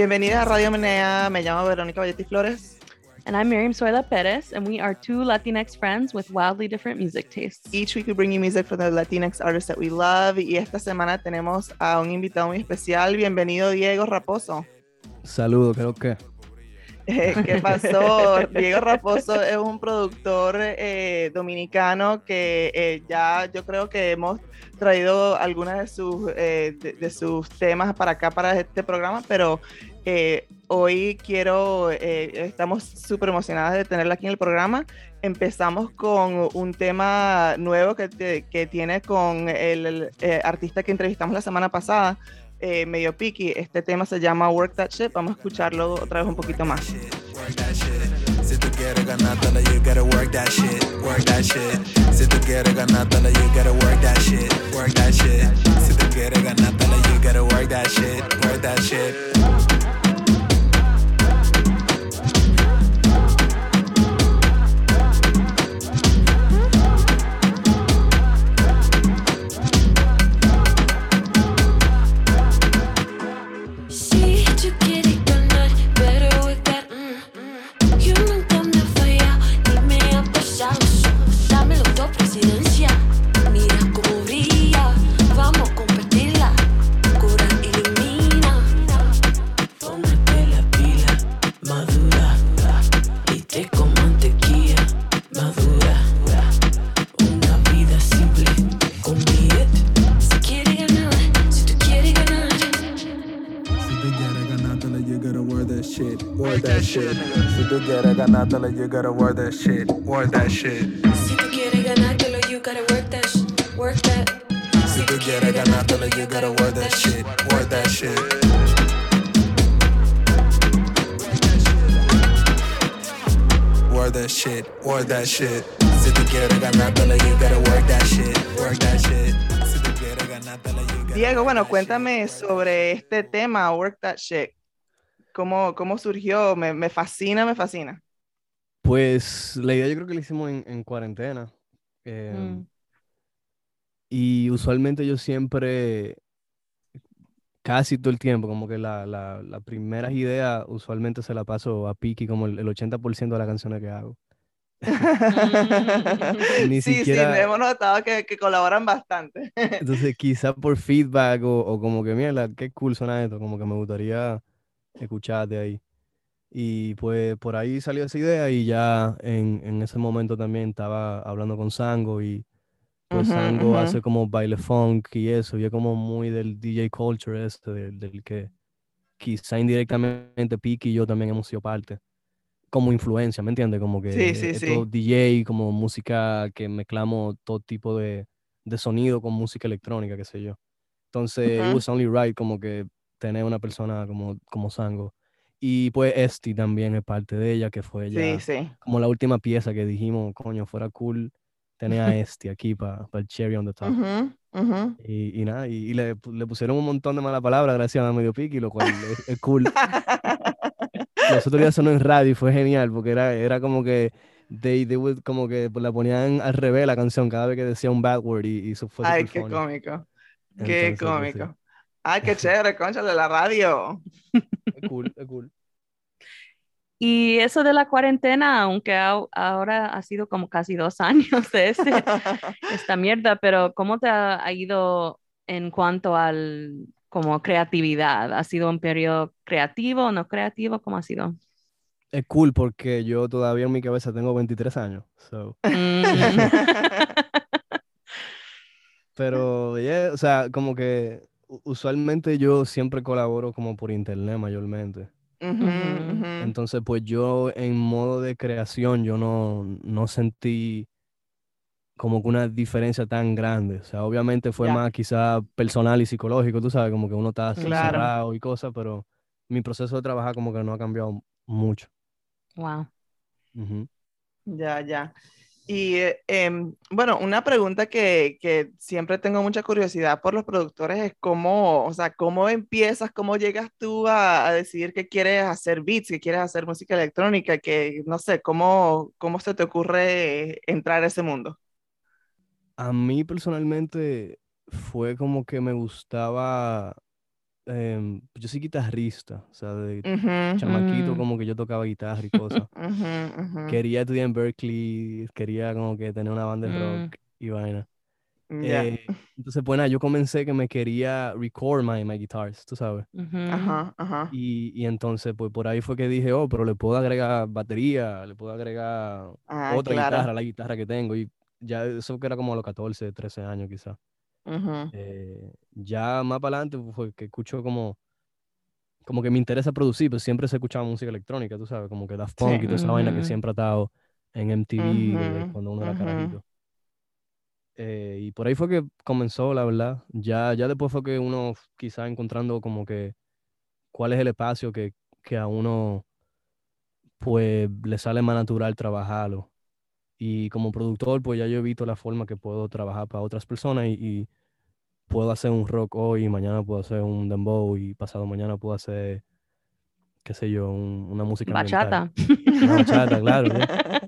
Bienvenida a Radio Menea. Me llamo Verónica Valletti Flores. And I'm Miriam Zoila Perez, and we are two Latinx friends with wildly different music tastes. Each week we bring you music from the Latinx artists that we love. Y esta semana tenemos a un invitado muy especial. Bienvenido, Diego Raposo. Saludo, creo que. ¿Qué pasó? Diego Raposo es un productor eh, dominicano que eh, ya yo creo que hemos traído algunos de sus, eh, de, sus temas para acá, para este programa, pero hoy quiero, estamos súper emocionadas de tenerla aquí en el programa. Empezamos con un tema nuevo que, que tiene con el artista que entrevistamos la semana pasada, eh, medio picky. Este tema se llama Work That Shit. Vamos a escucharlo otra vez un poquito más. Si tú quieres ganártela, you gotta work that shit, work that shit. Si tú quieres ganártela, you gotta work that shit, work that shit. Si tú quieres ganártela, you gotta work that shit, work that shit. You gotta work that shit, work that shit. Si tú quieres ganártelo, you gotta work that shit, work that. Si tú quieres ganártelo, you gotta work that shit, work that shit. Work that shit, work that shit. Si tú quieres ganártelo, you gotta work that shit, work that shit. Si tú quieres ganártelo, you gotta Diego, bueno, cuéntame sobre este tema, Work That Shit. ¿Cómo, cómo surgió? Me, me fascina, me fascina. Pues la idea yo creo que la hicimos en, cuarentena. Em, mm. Y usualmente yo siempre, casi todo el tiempo, como que la, la, las primeras ideas usualmente se la paso a Piki como el, 80% de las canciones que hago. Ni sí, siquiera... sí, hemos notado que, que colaboran bastante. Entonces, quizá por feedback o, o, como que, mira, qué cool suena esto, como que me gustaría escucharte ahí. Y pues por ahí salió esa idea y ya en, en ese momento también estaba hablando con Sango y pues Sango hace como baile funk y eso, y es como muy del DJ culture este, del, que quizá indirectamente Piki y yo también hemos sido parte, como influencia, ¿me entiendes? Como que sí, sí, sí. DJ, como música que mezclamos todo tipo de, de, sonido con música electrónica, qué sé yo. Entonces, it was only right como que tener una persona como, como Sango y pues Esti también es parte de ella, que fue ya como la última pieza que dijimos, coño, fuera cool tener a Esti aquí para el cherry on the top. Y, y, nada, y, le, le, pusieron un montón de malas palabras gracias a Medio Piqui, lo cual es, cool. Los otros días sonó en radio y fue genial, porque era, era como que they, they would, como que la ponían al revés la canción cada vez que decía un bad word y, eso fue Ay, qué cómico. Qué pues, cómico. Ay, qué chévere, concha de la radio. Cool, cool. Y eso de la cuarentena, aunque ahora ha sido como casi dos años de este, esta mierda, pero ¿cómo te ha, ido en cuanto al como creatividad? ¿Ha sido un periodo creativo o no creativo? ¿Cómo ha sido? Es cool porque yo todavía en mi cabeza tengo 23 años. Mm. pero, o sea, como que usualmente yo siempre colaboro como por internet mayormente. Entonces, pues yo en modo de creación, yo no, no sentí como que una diferencia tan grande. O sea, obviamente fue más quizá personal y psicológico, tú sabes, como que uno está cerrado y cosas, pero mi proceso de trabajar como que no ha cambiado mucho. Wow. Ya, ya. Y em, bueno, una pregunta que, que, siempre tengo mucha curiosidad por los productores es cómo, o sea, cómo empiezas, cómo llegas tú a, a, decidir que quieres hacer beats, que quieres hacer música electrónica, que no sé, cómo, cómo se te ocurre entrar a ese mundo. A mí personalmente fue como que me gustaba Em, yo soy guitarrista, o sea, de chamaquito como que yo tocaba guitarra y cosas. Quería estudiar en Berkeley, quería como que tener una banda de mm. rock y vaina. Eh, entonces, bueno, yo comencé que me quería record my, my guitars, tú sabes. Ajá, ajá. Y, y, entonces, pues por ahí fue que dije, oh, pero le puedo agregar batería, le puedo agregar ah, otra guitarra a la guitarra que tengo. Y ya eso que era como a los 14, 13 años quizás. Eh, ya más para adelante fue que escucho como, como que me interesa producir, pero siempre se escuchaba música electrónica, tú sabes, como que la funk y toda esa vaina que siempre ha estado en MTV cuando uno era carajito. Eh, y por ahí fue que comenzó, la verdad. Ya, ya después fue que uno quizá encontrando como que cuál es el espacio que, que a uno pues le sale más natural trabajarlo. Y como productor, pues ya yo he visto la forma que puedo trabajar para otras personas y, puedo hacer un rock hoy, mañana puedo hacer un dembow y pasado mañana puedo hacer, qué sé yo, una música. Bachata. Una bachata, claro.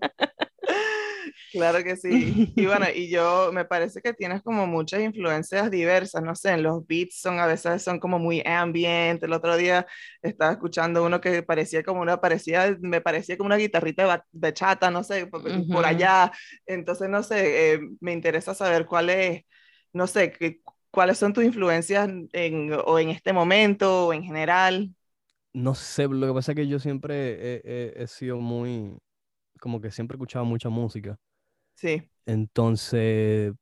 Claro que sí. Y bueno, y yo me parece que tienes como muchas influencias diversas, no sé, en los beats son a veces son como muy ambient. El otro día estaba escuchando uno que parecía como una, parecía, me parecía como una guitarrita de chata, no sé, por, allá. Entonces, no sé, eh, me interesa saber cuál es, no sé, cuáles son tus influencias en, o en este momento o en general. No sé, lo que pasa es que yo siempre he sido muy, como que siempre he escuchado mucha música. Sí. Entonces,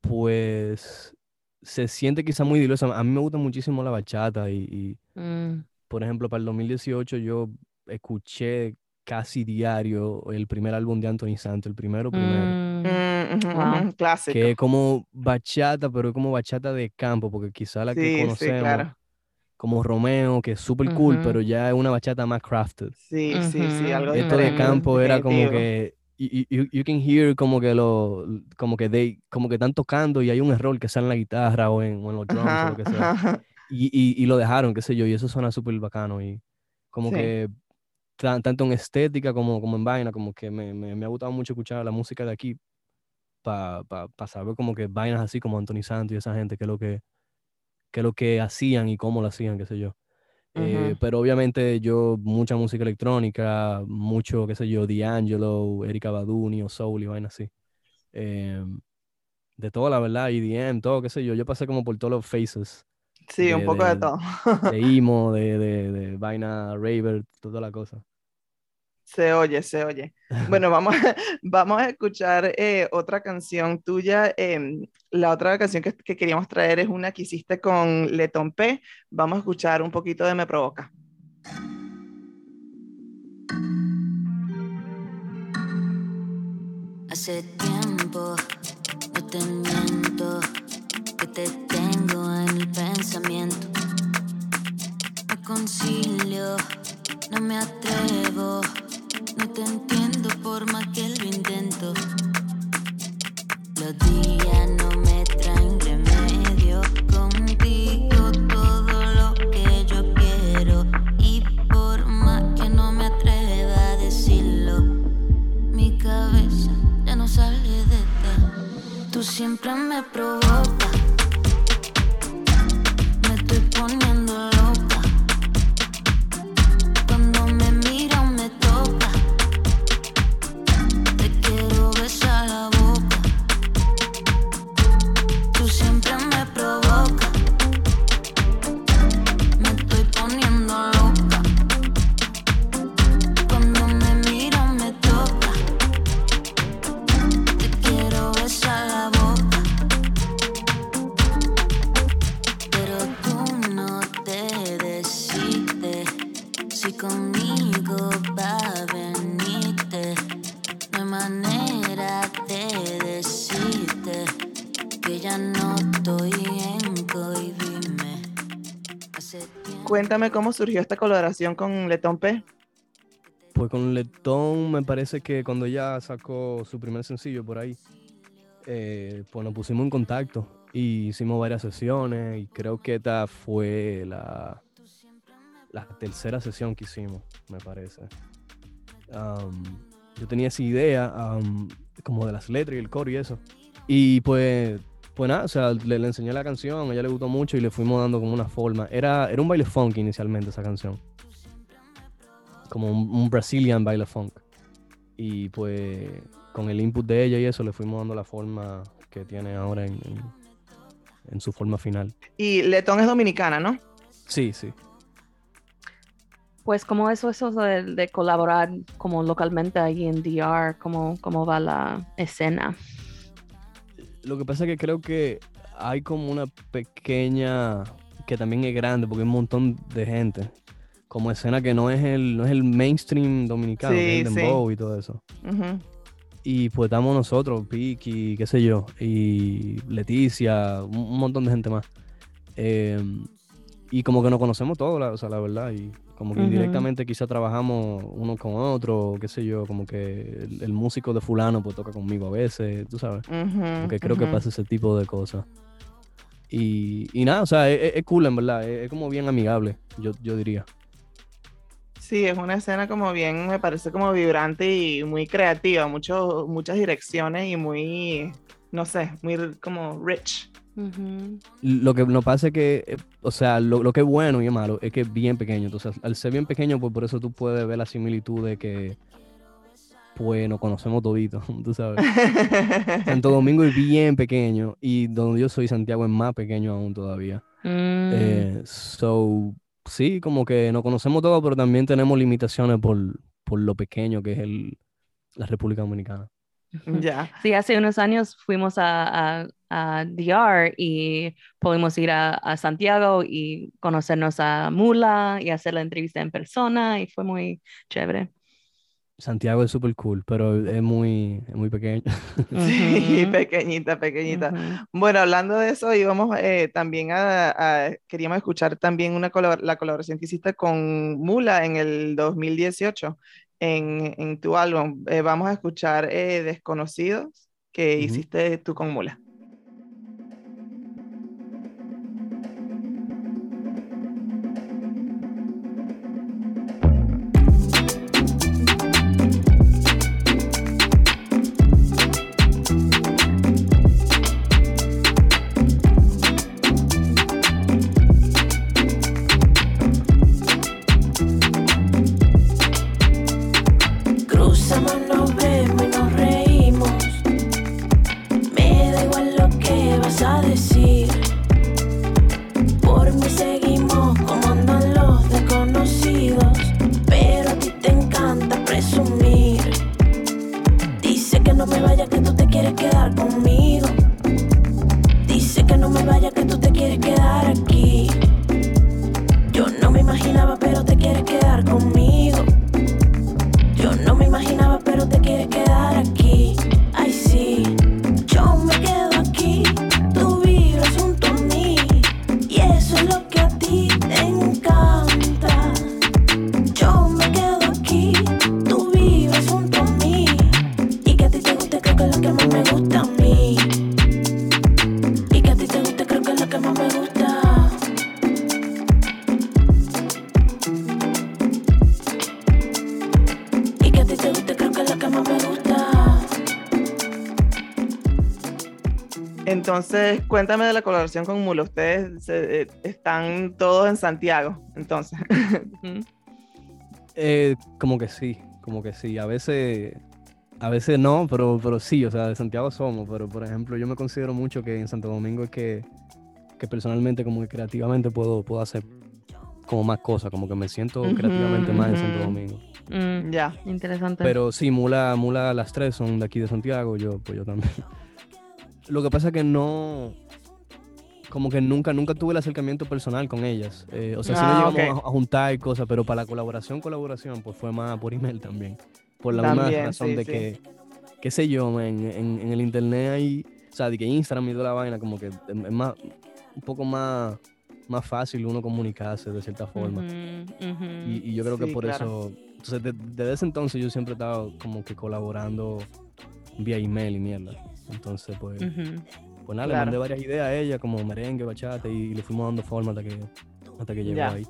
pues se siente quizá muy dilusa. A mí me gusta muchísimo la bachata y, mm. por ejemplo, para el 2018 yo escuché casi diario el primer álbum de Anthony Santos, el primero, primero. Mm. Clásico. Que es como bachata, pero es como bachata de campo, porque quizá la que conocemos, como Romeo, que es súper cool, pero ya es una bachata más crafted. Sí, sí, sí, algo Esto de campo era como que you, you, can hear como que lo como que they, como que están tocando y hay un error que sale en la guitarra o en, los drums o lo que sea. Y, y, y, lo dejaron, qué sé yo, y eso suena súper bacano y como que tanto en estética como, como en vaina, como que me, me, me ha gustado mucho escuchar la música de aquí para pa, pa saber como que vainas así como Anthony Santos y esa gente, que es lo que, que lo que hacían y cómo lo hacían, qué sé yo. Eh, pero obviamente yo, mucha música electrónica, mucho, qué sé yo, D'Angelo, Erika Badu, Neo Soul y vainas así. Em, de todo, la verdad, EDM, todo, qué sé yo. Yo pasé como por todos los faces. Sí, un poco de, todo. de emo, de, de, de vaina raver, toda la cosa. Se oye, se oye. Bueno, vamos, vamos a escuchar eh, otra canción tuya. Em, la otra canción que, que, queríamos traer es una que hiciste con Leton P. Vamos a escuchar un poquito de Me Provoca. Hace tiempo, no te miento, que te tengo en el pensamiento. Me concilio, no me atrevo no te entiendo por más que lo intento. Los días no me Cuéntame cómo surgió esta colaboración con Letón P. pues con Letón me parece que cuando ella sacó su primer sencillo por ahí, eh, pues nos pusimos en contacto y hicimos varias sesiones y creo que esta fue la, la tercera sesión que hicimos, me parece. yo tenía esa idea como de las letras y el coro y eso. Y pues, pues nada, o sea, le, enseñé la canción, a ella le gustó mucho y le fuimos dando como una forma. Era, era un baile funk inicialmente esa canción. Como un, Brazilian baile funk. Y pues con el input de ella y eso le fuimos dando la forma que tiene ahora en, en su forma final. Y Letón es dominicana, ¿no? Sí, sí. Pues como eso, eso de, colaborar como localmente ahí en DR, ¿cómo, cómo va la escena? Lo que pasa es que creo que hay como una pequeña, que también es grande, porque hay un montón de gente, como escena que no es el, no es el mainstream dominicano, que es el y todo eso. Y pues estamos nosotros, Piki, qué sé yo, y Leticia, un, montón de gente más. Em, y como que nos conocemos todos, la, o sea, la verdad, y como que indirectamente quizá trabajamos uno con otro, qué sé yo, como que el, músico de fulano pues toca conmigo a veces, tú sabes. Porque creo que pasa ese tipo de cosas. Y, y nada, o sea, es, cool en verdad, es, como bien amigable, yo, yo diría. Sí, es una escena como bien, me parece como vibrante y muy creativa, mucho, muchas direcciones y muy, no sé, muy como rich. Lo que nos pasa es que, eh, o sea, lo, que es bueno y es malo es que es bien pequeño. Entonces, al ser bien pequeño, pues por eso tú puedes ver la similitud de que, pues, nos conocemos toditos, tú sabes. Santo Domingo es bien pequeño y donde yo soy, Santiago, es más pequeño aún todavía. Mm. Eh, so, sí, como que nos conocemos todos, pero también tenemos limitaciones por, lo pequeño que es el, la República Dominicana. Ya. Sí, hace unos años fuimos a, a, DR y pudimos ir a, Santiago y conocernos a Mula y hacer la entrevista en persona y fue muy chévere. Santiago es súper cool, pero es muy, muy pequeño. Sí, pequeñita, pequeñita. Bueno, hablando de eso, íbamos eh, también a, queríamos escuchar también una la colaboración que hiciste con Mula en el 2018 en, tu álbum. Eh, vamos a escuchar eh, Desconocidos que hiciste tú con Mula. Entonces, cuéntame de la colaboración con Mula. Ustedes eh, están todos en Santiago, entonces. Eh, como que sí, como que sí. A veces, a veces no, pero, pero sí, o sea, de Santiago somos. Pero, por ejemplo, yo me considero mucho que en Santo Domingo es que, que personalmente, como que creativamente puedo, puedo hacer como más cosas, como que me siento creativamente más en Santo Domingo. Mm, ya, interesante. Pero sí, Mula, Mula, las tres son de aquí de Santiago, yo, pues yo también. Lo que pasa es que no. Como que nunca, nunca tuve el acercamiento personal con ellas. Eh, o sea, sí nos ah, llegamos a, juntar y cosas, pero para la colaboración, colaboración, pues fue más por email también. Por la misma razón de que, qué sé yo, en, en, el internet hay, o sea, de que Instagram y toda la vaina, como que es más, un poco más, más fácil uno comunicarse de cierta forma. y, yo creo que por eso Entonces, desde ese entonces yo siempre he estado como que colaborando vía email y mierda. Entonces, pues, pues nada, le mandé varias ideas a ella, como merengue, bachata, y, le fuimos dando forma hasta que, hasta que llegó ahí.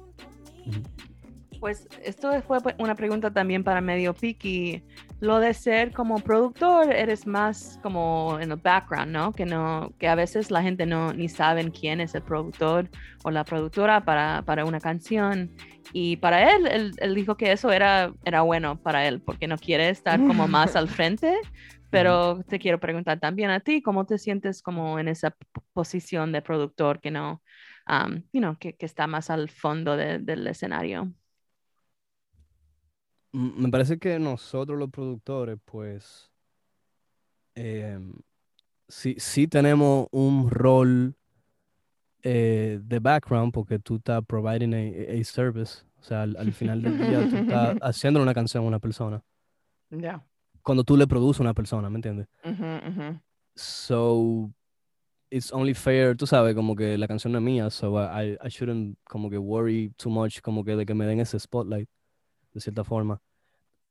Pues esto fue pues, una pregunta también para medio picky. Lo de ser como productor, eres más como en el background, ¿no? Que no, que a veces la gente no ni saben quién es el productor o la productora para, para una canción. Y para él, él, dijo que eso era, era bueno para él, porque no quiere estar como más al frente. Pero te quiero preguntar también a ti, ¿cómo te sientes como en esa posición de productor que no, um, you know, que, que, está más al fondo del escenario? Me parece que nosotros los productores, pues, em, sí, sí tenemos un rol eh, de background porque tú estás providing a, service. O sea, al, final del día tú estás haciendo una canción a una persona. Ya. Cuando tú le produces a una persona, ¿me entiendes? So, it's only fair, tú sabes, como que la canción es mía, so I, I shouldn't como que worry too much como que de que me den ese spotlight de cierta forma.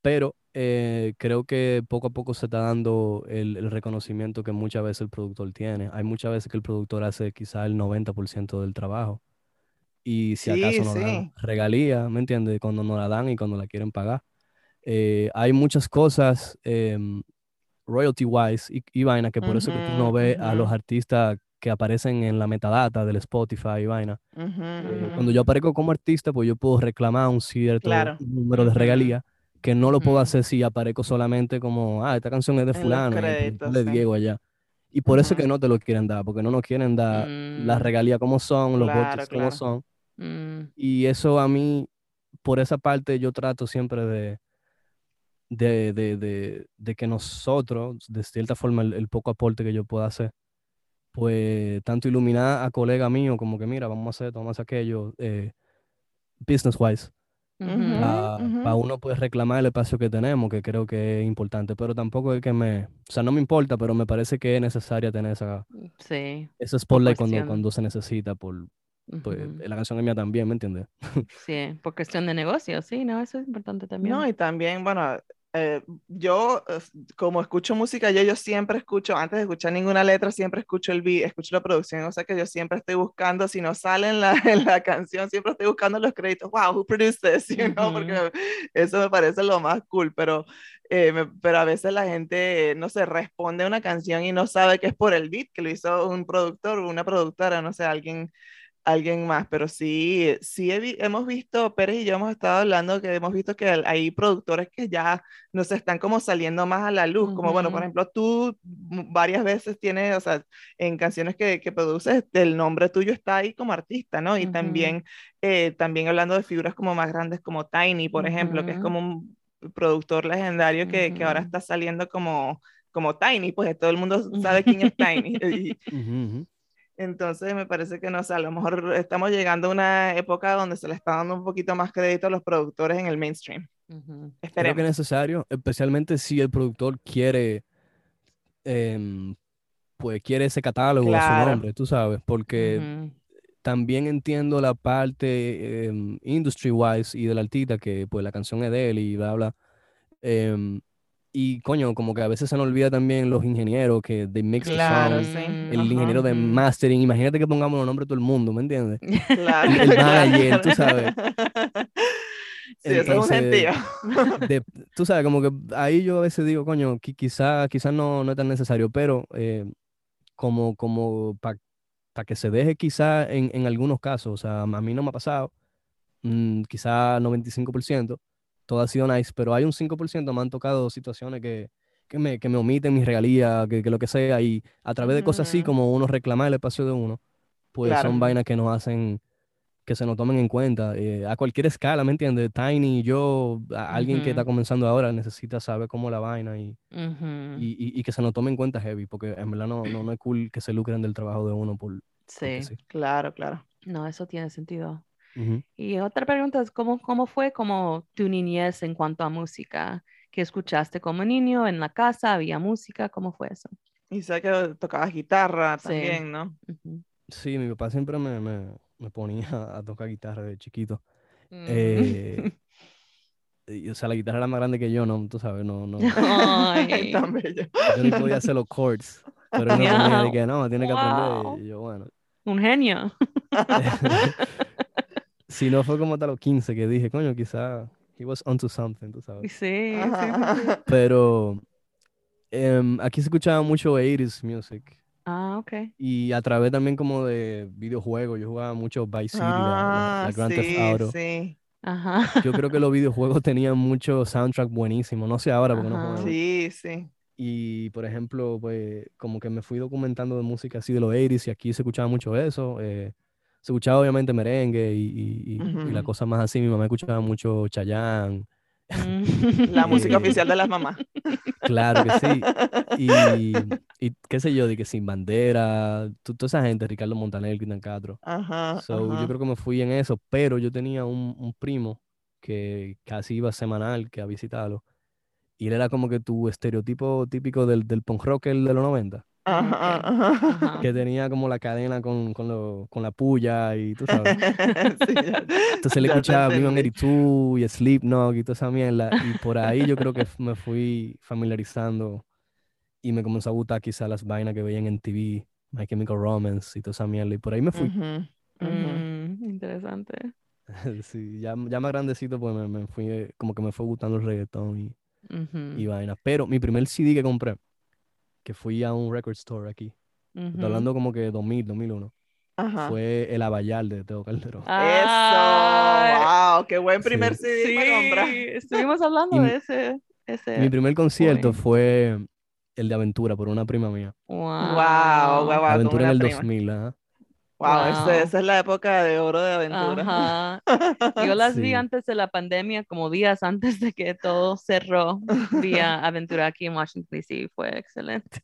Pero eh, creo que poco a poco se está dando el, reconocimiento que muchas veces el productor tiene. Hay muchas veces que el productor hace quizá el 90% del trabajo. Y si acaso no dan regalía, ¿me entiendes? Cuando no la dan y cuando la quieren pagar. Eh, hay muchas cosas em, royalty wise y, vaina que por eso que tú no ves a los artistas que aparecen en la metadata del Spotify y vaina. Eh, cuando yo aparezco como artista, pues yo puedo reclamar un cierto número de regalías que no lo puedo hacer si aparezco solamente como, ah, esta canción es de fulano, de Diego allá. Y por eso que no te lo quieren dar, porque no nos quieren dar las mm. regalías como son, los claro, como son. Mm. Y eso a mí, por esa parte, yo trato siempre de, de, de, de, que nosotros, de cierta forma, el, poco aporte que yo pueda hacer, pues tanto iluminar a colega mío como que mira, vamos a hacer esto, vamos a hacer aquello, eh, business wise. Para uno pues reclamar el espacio que tenemos, que creo que es importante, pero tampoco es que me, o sea, no me importa, pero me parece que es necesaria tener esa, sí, ese spotlight cuando, cuando se necesita, por, pues la canción es mía también, ¿me entiendes? Sí, por cuestión de negocio, sí, no, eso es importante también. No, y también, bueno, eh, yo como escucho música, yo, yo siempre escucho, antes de escuchar ninguna letra, siempre escucho el beat, escucho la producción, o sea que yo siempre estoy buscando, si no sale en la, en la canción, siempre estoy buscando los créditos, wow, who produced this, you know, porque eso me parece lo más cool, pero, eh, pero a veces la gente, no se responde a una canción y no sabe que es por el beat, que lo hizo un productor o una productora, no sé, alguien alguien más, pero sí, sí hemos visto, Pérez y yo hemos estado hablando que hemos visto que hay productores que ya nos están como saliendo más a la luz, como bueno, por ejemplo, tú varias veces tienes, o sea, en canciones que, que produces, el nombre tuyo está ahí como artista, ¿no? Y también, eh, también hablando de figuras como más grandes como Tiny, por ejemplo, que es como un productor legendario que, que ahora está saliendo como como Tiny, pues todo el mundo sabe quién es Tiny. y, entonces me parece que no sé, a lo mejor estamos llegando a una época donde se le está dando un poquito más crédito a los productores en el mainstream. Creo que es necesario, especialmente si el productor quiere, em, pues quiere ese catálogo a su nombre, tú sabes, porque también entiendo la parte em, industry wise y del artista que pues la canción es de él y bla bla. Em, y coño, como que a veces se nos olvida también los ingenieros que de mix claro, el ingeniero de mastering. Imagínate que pongamos los nombres de todo el mundo, ¿me entiendes? Claro. El manager, tú sabes. Sí, eso es un sentido. tú sabes, como que ahí yo a veces digo, coño, quizás quizá no, no es tan necesario, pero eh, como, como para que se deje quizá en, en, algunos casos, o sea, a mí no me ha pasado, mm, quizá 95%, todo ha sido nice, pero hay un 5% me han tocado situaciones que, que, me, que me omiten mis regalías, que, que, lo que sea, y a través de cosas así como uno reclamar el espacio de uno, pues son vainas que nos hacen que se nos tomen en cuenta eh, a cualquier escala, ¿me entiendes? Tiny, yo, alguien que está comenzando ahora necesita saber cómo la vaina y, y, y, que se nos tome en cuenta heavy, porque en verdad no, no, no es cool que se lucren del trabajo de uno por... Sí, sí. claro, claro. No, eso tiene sentido. Y otra pregunta es, ¿cómo, ¿cómo fue como tu niñez en cuanto a música? ¿Qué escuchaste como niño en la casa? ¿Había música? ¿Cómo fue eso? Y sé que tocabas guitarra también, ¿no? Sí, mi papá siempre me, me, me, ponía a tocar guitarra de chiquito. Mm. Eh, o sea, la guitarra era más grande que yo, no, tú sabes, no, no. Ay. Tan bello. Yo ni podía hacer los chords. Pero él me ponía de Wow. que no, tiene que aprender. Wow. Y yo, bueno. Un genio. Si no fue como hasta los 15 que dije, coño, quizá he was onto something, tú sabes. Sí, sí. Pero em, aquí se escuchaba mucho 80s music. Ah, ok. Y a través también como de videojuegos, yo jugaba mucho Vice City, la, la- la Ah, Grand Theft sí, Auto. sí. Ajá. Yo creo que los videojuegos tenían mucho soundtrack buenísimo, no sé ahora porque no Ajá. juego. Sí, sí. Y por ejemplo, pues como que me fui documentando de música así de los 80s y aquí se escuchaba mucho eso. eh, se escuchaba obviamente merengue y, y, y la cosa más así. Mi mamá escuchaba mucho Chayanne, Mm. La música oficial de las mamás. claro que sí. Y, y qué sé yo, de que Sin Bandera, toda esa gente, Ricardo Montaner, Cristian Castro. Ajá, So, ajá. yo creo que me fui en eso, pero yo tenía un, un primo que casi iba semanal que a visitarlo. Y él era como que tu estereotipo típico del, del punk rocker de los 90, Ajá, Ok. ajá. Ajá. que tenía como la cadena con, con, lo- con la puya y tú sabes. Sí, ya- Entonces le escuchaba entendí. Blink-182 y Slipknot y toda esa mierda. Y por ahí yo creo que me fui familiarizando y me comenzó a gustar quizás las vainas que veían en TV, My Chemical Romance y toda esa mierda. Y por ahí me fui. Mm, interesante. Sí, ya, ya más grandecito, pues me, me fui, como que me fue gustando el reggaetón y, Ujú, y vainas. Pero mi primer CD que compré, que fui a un record store aquí, estoy hablando como que 2000, 2001, Ajá. fue El Abayal de Teo Calderón. Ay, Eso, wow, qué buen primer Sí. CD para comprar. Estuvimos hablando de ese. ese... Mi primer concierto Fue. fue el de Aventura por una prima mía. Wow. Wow, wow, Aventura en el prima. 2000, ajá. Wow, ese- esa es la época de oro de aventura. Ajá. Yo las vi antes de la pandemia, como días antes de que todo cerró. Vi a Aventura aquí en Washington DC, fue excelente.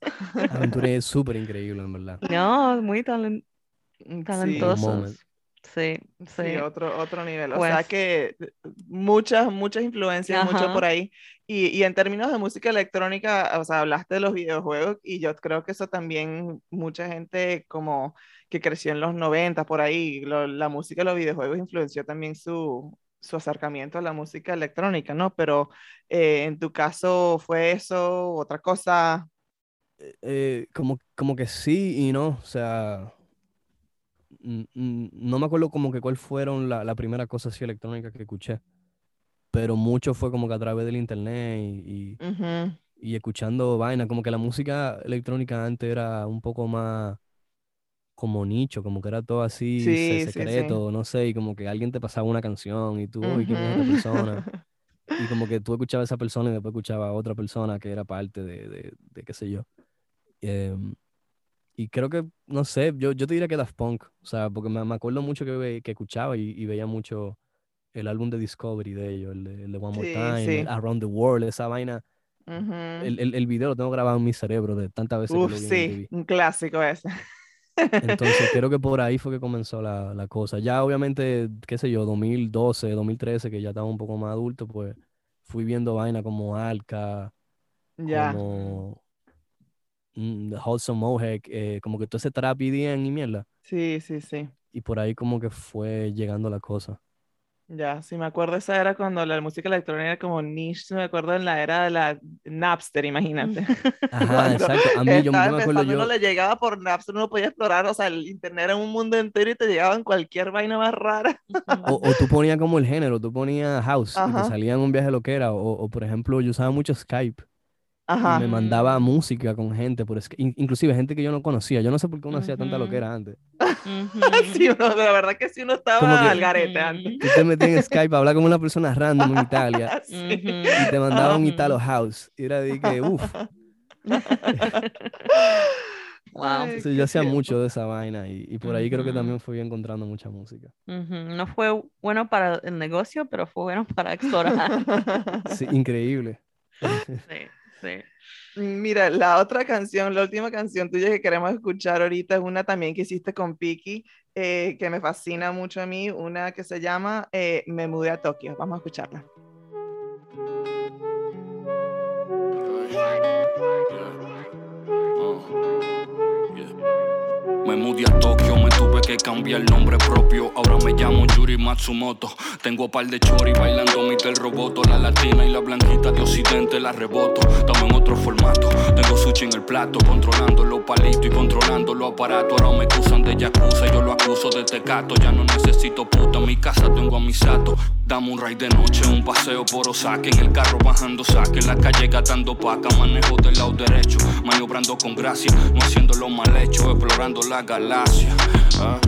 Aventura es súper increíble, en verdad. No, muy talen- talentosos. Sí, sí. sí, otro, otro nivel. O Pues- sea que eh, muchas, muchas influencias, mucho Ajá. por ahí. Y, y en términos de música electrónica, o sea, hablaste de los videojuegos y yo creo que eso también mucha gente como que creció en los 90 por ahí, lo- la música de los videojuegos influenció también su, su acercamiento a la música electrónica, ¿no? Pero eh, en tu caso fue eso, otra cosa. Eh, como, como que sí y no, o sea, no me acuerdo como que cuál fueron la, la primera cosa así electrónica que escuché, pero mucho fue como que a través del internet y, y, Ujú, y escuchando vaina, como que la música electrónica antes era un poco más como nicho, como que era todo así se- Sí, sí, sí. secreto, no sé, y como que alguien te pasaba una canción y tú, uy, ¿quién es esta persona? Y como que tú escuchabas a esa persona y después escuchabas a otra persona que era parte de, de, de qué sé yo. Em, y creo que, no sé, yo, yo te diría que Daft Punk, o sea, porque me, me acuerdo mucho que, ve- que escuchaba y, y veía mucho el álbum de Discovery de ellos, el de, el de One More Sí, Time, sí. el Around the World, esa vaina. El, el, el video lo tengo grabado en mi cerebro de tantas veces que Uf, lo vi en sí, un clásico ese. Entonces creo que por ahí fue que comenzó la, la cosa. Ya obviamente, qué sé yo, 2012, 2013, que ya estaba un poco más adulto, pues fui viendo vaina como Alka, Ya. como mm, The Wholesome Mohawk, eh, como que todo ese trap EDM y mierda. Sí, sí, sí. Y por ahí como que fue llegando la cosa. Ya, sí me acuerdo esa era cuando la música electrónica era como niche, me acuerdo en la era de la Napster, imagínate. Ajá, exacto. A mí yo, yo me acuerdo empezando, uno yo, le llegaba por Napster, uno podía explorar, o sea, el internet era un mundo entero y te llegaban cualquier vaina más rara. o, o tú ponías como el género, tú ponías house y te Ajá. salían un viaje lo que era. O, o por ejemplo, yo usaba mucho Skype. Ajá. me mandaba música con gente, por inclusive gente que yo no conocía. Yo no sé por qué uno hacía tanta lo que Ujú. era antes. Ujú. Sí, uno, la verdad que sí uno estaba Como que- al garete antes. Tú te metías en Skype a hablar con una persona random en Italia Sí. Y te mandaba un. Italo House. Y era de que, uff. Wow. Entonces yo hacía tiempo. mucho de esa vaina y, y por ahí creo que también fui encontrando mucha música. Ujú. No fue bueno para el negocio, pero fue bueno para explorar. Sí, increíble. Sí, sí. Mira, la otra canción, la última canción tuya que queremos escuchar ahorita es una también que hiciste con Piki, eh, que me fascina mucho a mí, una que se llama eh, Me mudé a Tokio. Vamos a escucharla. Yeah. Me mudé a Tokio, me que cambiar el nombre propio. Ahora me llamo Yuri Matsumoto. Tengo par de chori bailando mi del roboto. La latina y la blanquita de occidente la reboto. Estamos en otro formato. Tengo sushi en el plato, controlando los palitos y controlando los aparatos. Ahora me acusan de yakuza, yo lo acuso de tecato. Ya no necesito puta, en mi casa tengo a mi sato. Dame un ride de noche, un paseo por Osaka. En el carro bajando saque, en la calle gatando paca. Manejo del lado derecho, maniobrando con gracia. No haciendo lo mal hecho, explorando la galaxia. Ah.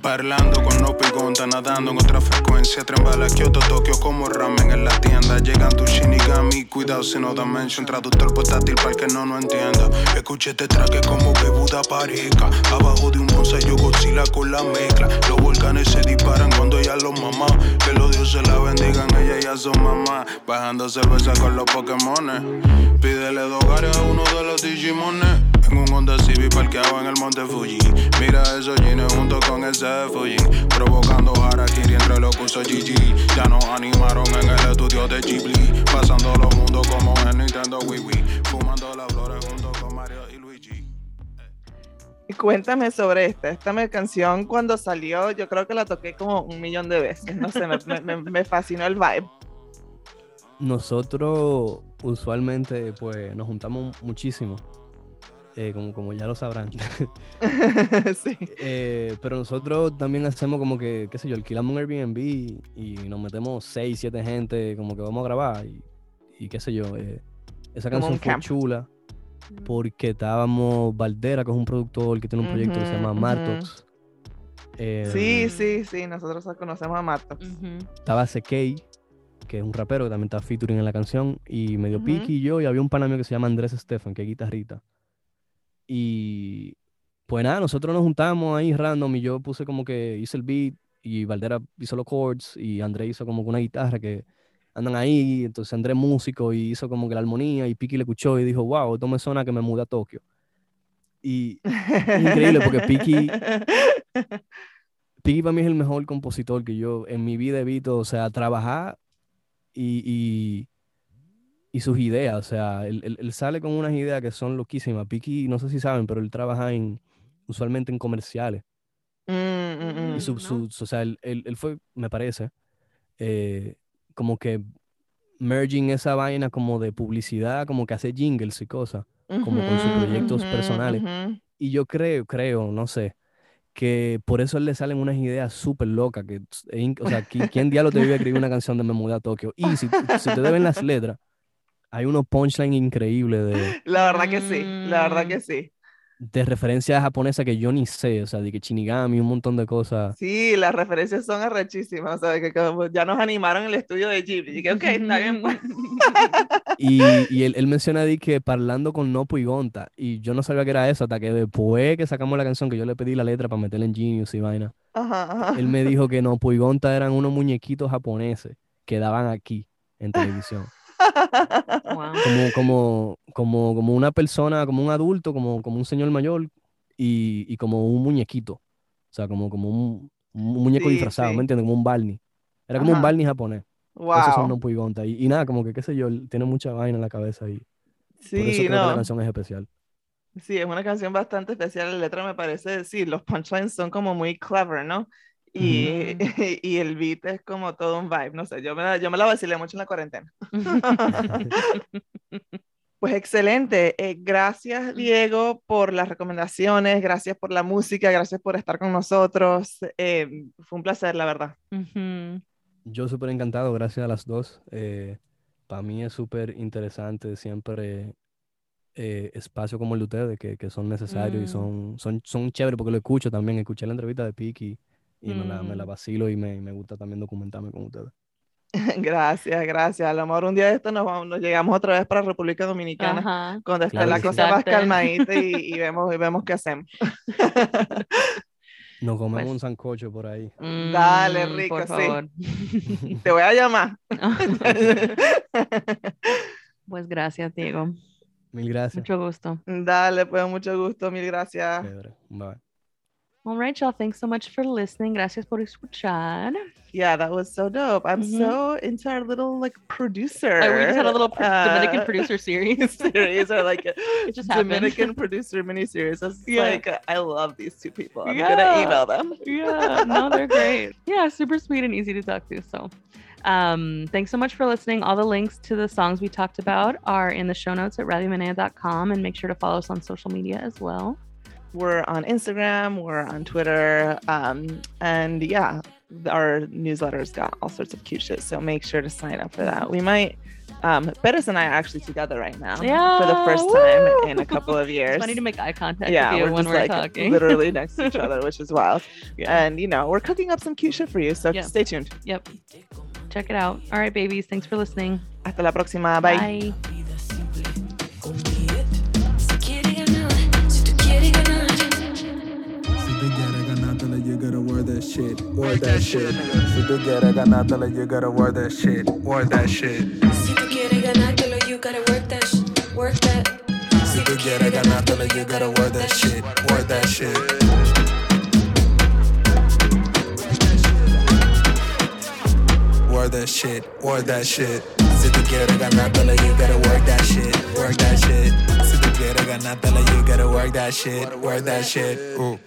Parlando nadando en otra frecuencia. Tren bala, Kyoto, Tokio, como ramen en la tienda. Llegan tu Shinigami, cuidado si no dimension. Traductor portátil para el que no no entienda. Escuché este traque como que Buda pareja. Abajo de un bonsai yo Godzilla con la mezcla. Los volcanes se disparan cuando ella los mamá. Que los dioses la bendigan, ella y a su mamá. Bajando cerveza con los Pokémon. Pídele dos a uno de los Digimones. En un Honda Civic parqueado en el Monte Fuji. Mira esos jeans junto con ese Fuji. Provocando harakiri entre los cursos GG. Ya nos animaron en el estudio de Ghibli. Pasando los mundos como en Nintendo Wii Wii. Fumando las flores junto con Mario y Luigi. Cuéntame sobre esta. Esta canción cuando salió, yo creo que la toqué como un millón de veces. No sé, me, me, me fascinó el vibe. Nosotros usualmente pues nos juntamos muchísimo eh, como, como ya lo sabrán. sí. Eh, pero nosotros también hacemos como que, qué sé yo, alquilamos un Airbnb y nos metemos seis, siete gente, como que vamos a grabar y, y qué sé yo. Eh, esa canción fue chula porque estábamos Valdera, que es un productor que tiene un proyecto que se llama Martox. sí, sí, sí, nosotros conocemos a Martox. Estaba Sekei, que es un rapero que también está featuring en la canción, y medio Piki y yo, y había un panamio que se llama Andrés Stefan, que es guitarrita. Y pues nada, nosotros nos juntamos ahí random y yo puse como que hice el beat y Valdera hizo los chords y André hizo como una guitarra que andan ahí, entonces André músico y hizo como que la armonía y Piki le escuchó y dijo, wow, esto me suena que me mudé a Tokio. Y increíble porque Piki, Piki para mí es el mejor compositor que yo en mi vida he visto, o sea, trabajar y y sus ideas. O sea, él, sale con unas ideas que son loquísimas. Piki, no sé si saben, pero él trabaja en, usualmente en comerciales. Mm, mm, mm, y su, o sea, él, fue, me parece, eh, como que merging esa vaina como de publicidad, como que hace jingles y cosas, como con sus proyectos personales. Y yo creo, creo, no sé, que por eso él le salen unas ideas súper locas, que, o sea, ¿quién diablo te vive a escribir una canción de Me mudé a Tokio? Y si, si te deben las letras, hay unos punchline increíbles de... La verdad que sí, la verdad que sí. De referencias japonesas que yo ni sé, o sea, de que Shinigami, un montón de cosas. Sí, las referencias son arrechísimas, o sea, que, ya nos animaron en el estudio de Ghibli. Y que, ok, está bien. Pues". y, y él, él, menciona de que parlando con Nopu y Gonta, y yo no sabía que era eso, hasta que después que sacamos la canción, que yo le pedí la letra para meterla en Genius y vaina, él me dijo que Nopu y Gonta eran unos muñequitos japoneses que daban aquí en televisión. Como, como, como, como una persona, como un adulto, como, como un señor mayor y, y como un muñequito. O sea, como, como un, muñeco disfrazado, ¿me entiendes? Como un Barney. Era como un Barney japonés. Wow. Esos son no Y, y nada, como que qué sé yo, tiene mucha vaina en la cabeza y sí, por eso creo que la canción es especial. Sí, es una canción bastante especial. La letra me parece, sí, los punchlines son como muy clever, ¿no? Y, y, el beat es como todo un vibe, no sé, yo me, la, yo me la vacilé mucho en la cuarentena. pues excelente, eh, gracias Diego por las recomendaciones, gracias por la música, gracias por estar con nosotros, eh, fue un placer, la verdad. Yo súper encantado, gracias a las dos. Eh, Para mí es súper interesante siempre espacios como el de ustedes, que, que son necesarios y mm. son, son, son chéveres porque lo escucho también, escuché la entrevista de Piki y me, la, me, la, mm. vacilo y me, me, gusta también documentarme con ustedes. Gracias, gracias. A lo mejor un día de esto nos, vamos, nos llegamos otra vez para República Dominicana, cuando esté la cosa más calmadita y, y, vemos, y vemos qué hacemos. Nos comemos pues un sancocho por ahí. Dale, mm, rico, sí. Te voy a llamar. pues gracias, Diego. Mil gracias. Mucho gusto. Dale, pues mucho gusto, mil gracias. Bye. All right, y'all. Thanks so much for listening. Gracias por escuchar. Yeah, that was so dope. I'm Mhm. so into our little like producer. Oh, we just had a little pro- Dominican uh, producer series. series or like a just happened. Dominican producer miniseries. Was Yeah. like, I love these two people. I'm Yeah. gonna email them. yeah, no, they're great. Yeah, super sweet and easy to talk to. So, um, thanks so much for listening. All the links to the songs we talked about are in the show notes at radiomanea.com and make sure to follow us on social media as well. We're on Instagram, we're on Twitter, um, and yeah, our newsletter's got all sorts of cute shit. So make sure to sign up for that. We might. Um, Bettis and I are actually together right now for the first woo! time in a couple of years. It's funny to make eye contact yeah, with you we're when just we're like talking. literally next to each other, which is wild. Yeah. And you know, we're cooking up some cute shit for you. So Yeah. stay tuned. Yep. Check it out. All right, babies. Thanks for listening. Hasta la próxima. Bye. Si you gotta wear that shit. Wear that shit. Si tú quieres ganártela, you gotta wear that shit. Wear that shit. Si tú quieres ganártelo, you gotta work that, sh- work that. Si tú quieres ganártela, you gotta wear that shit. Wear that shit. Wear that shit. Wear that shit. Si tú quieres ganártela, you gotta work that shit. Work that shit. Si tú quieres ganártela, you gotta work that shit. Work that shit. Ooh.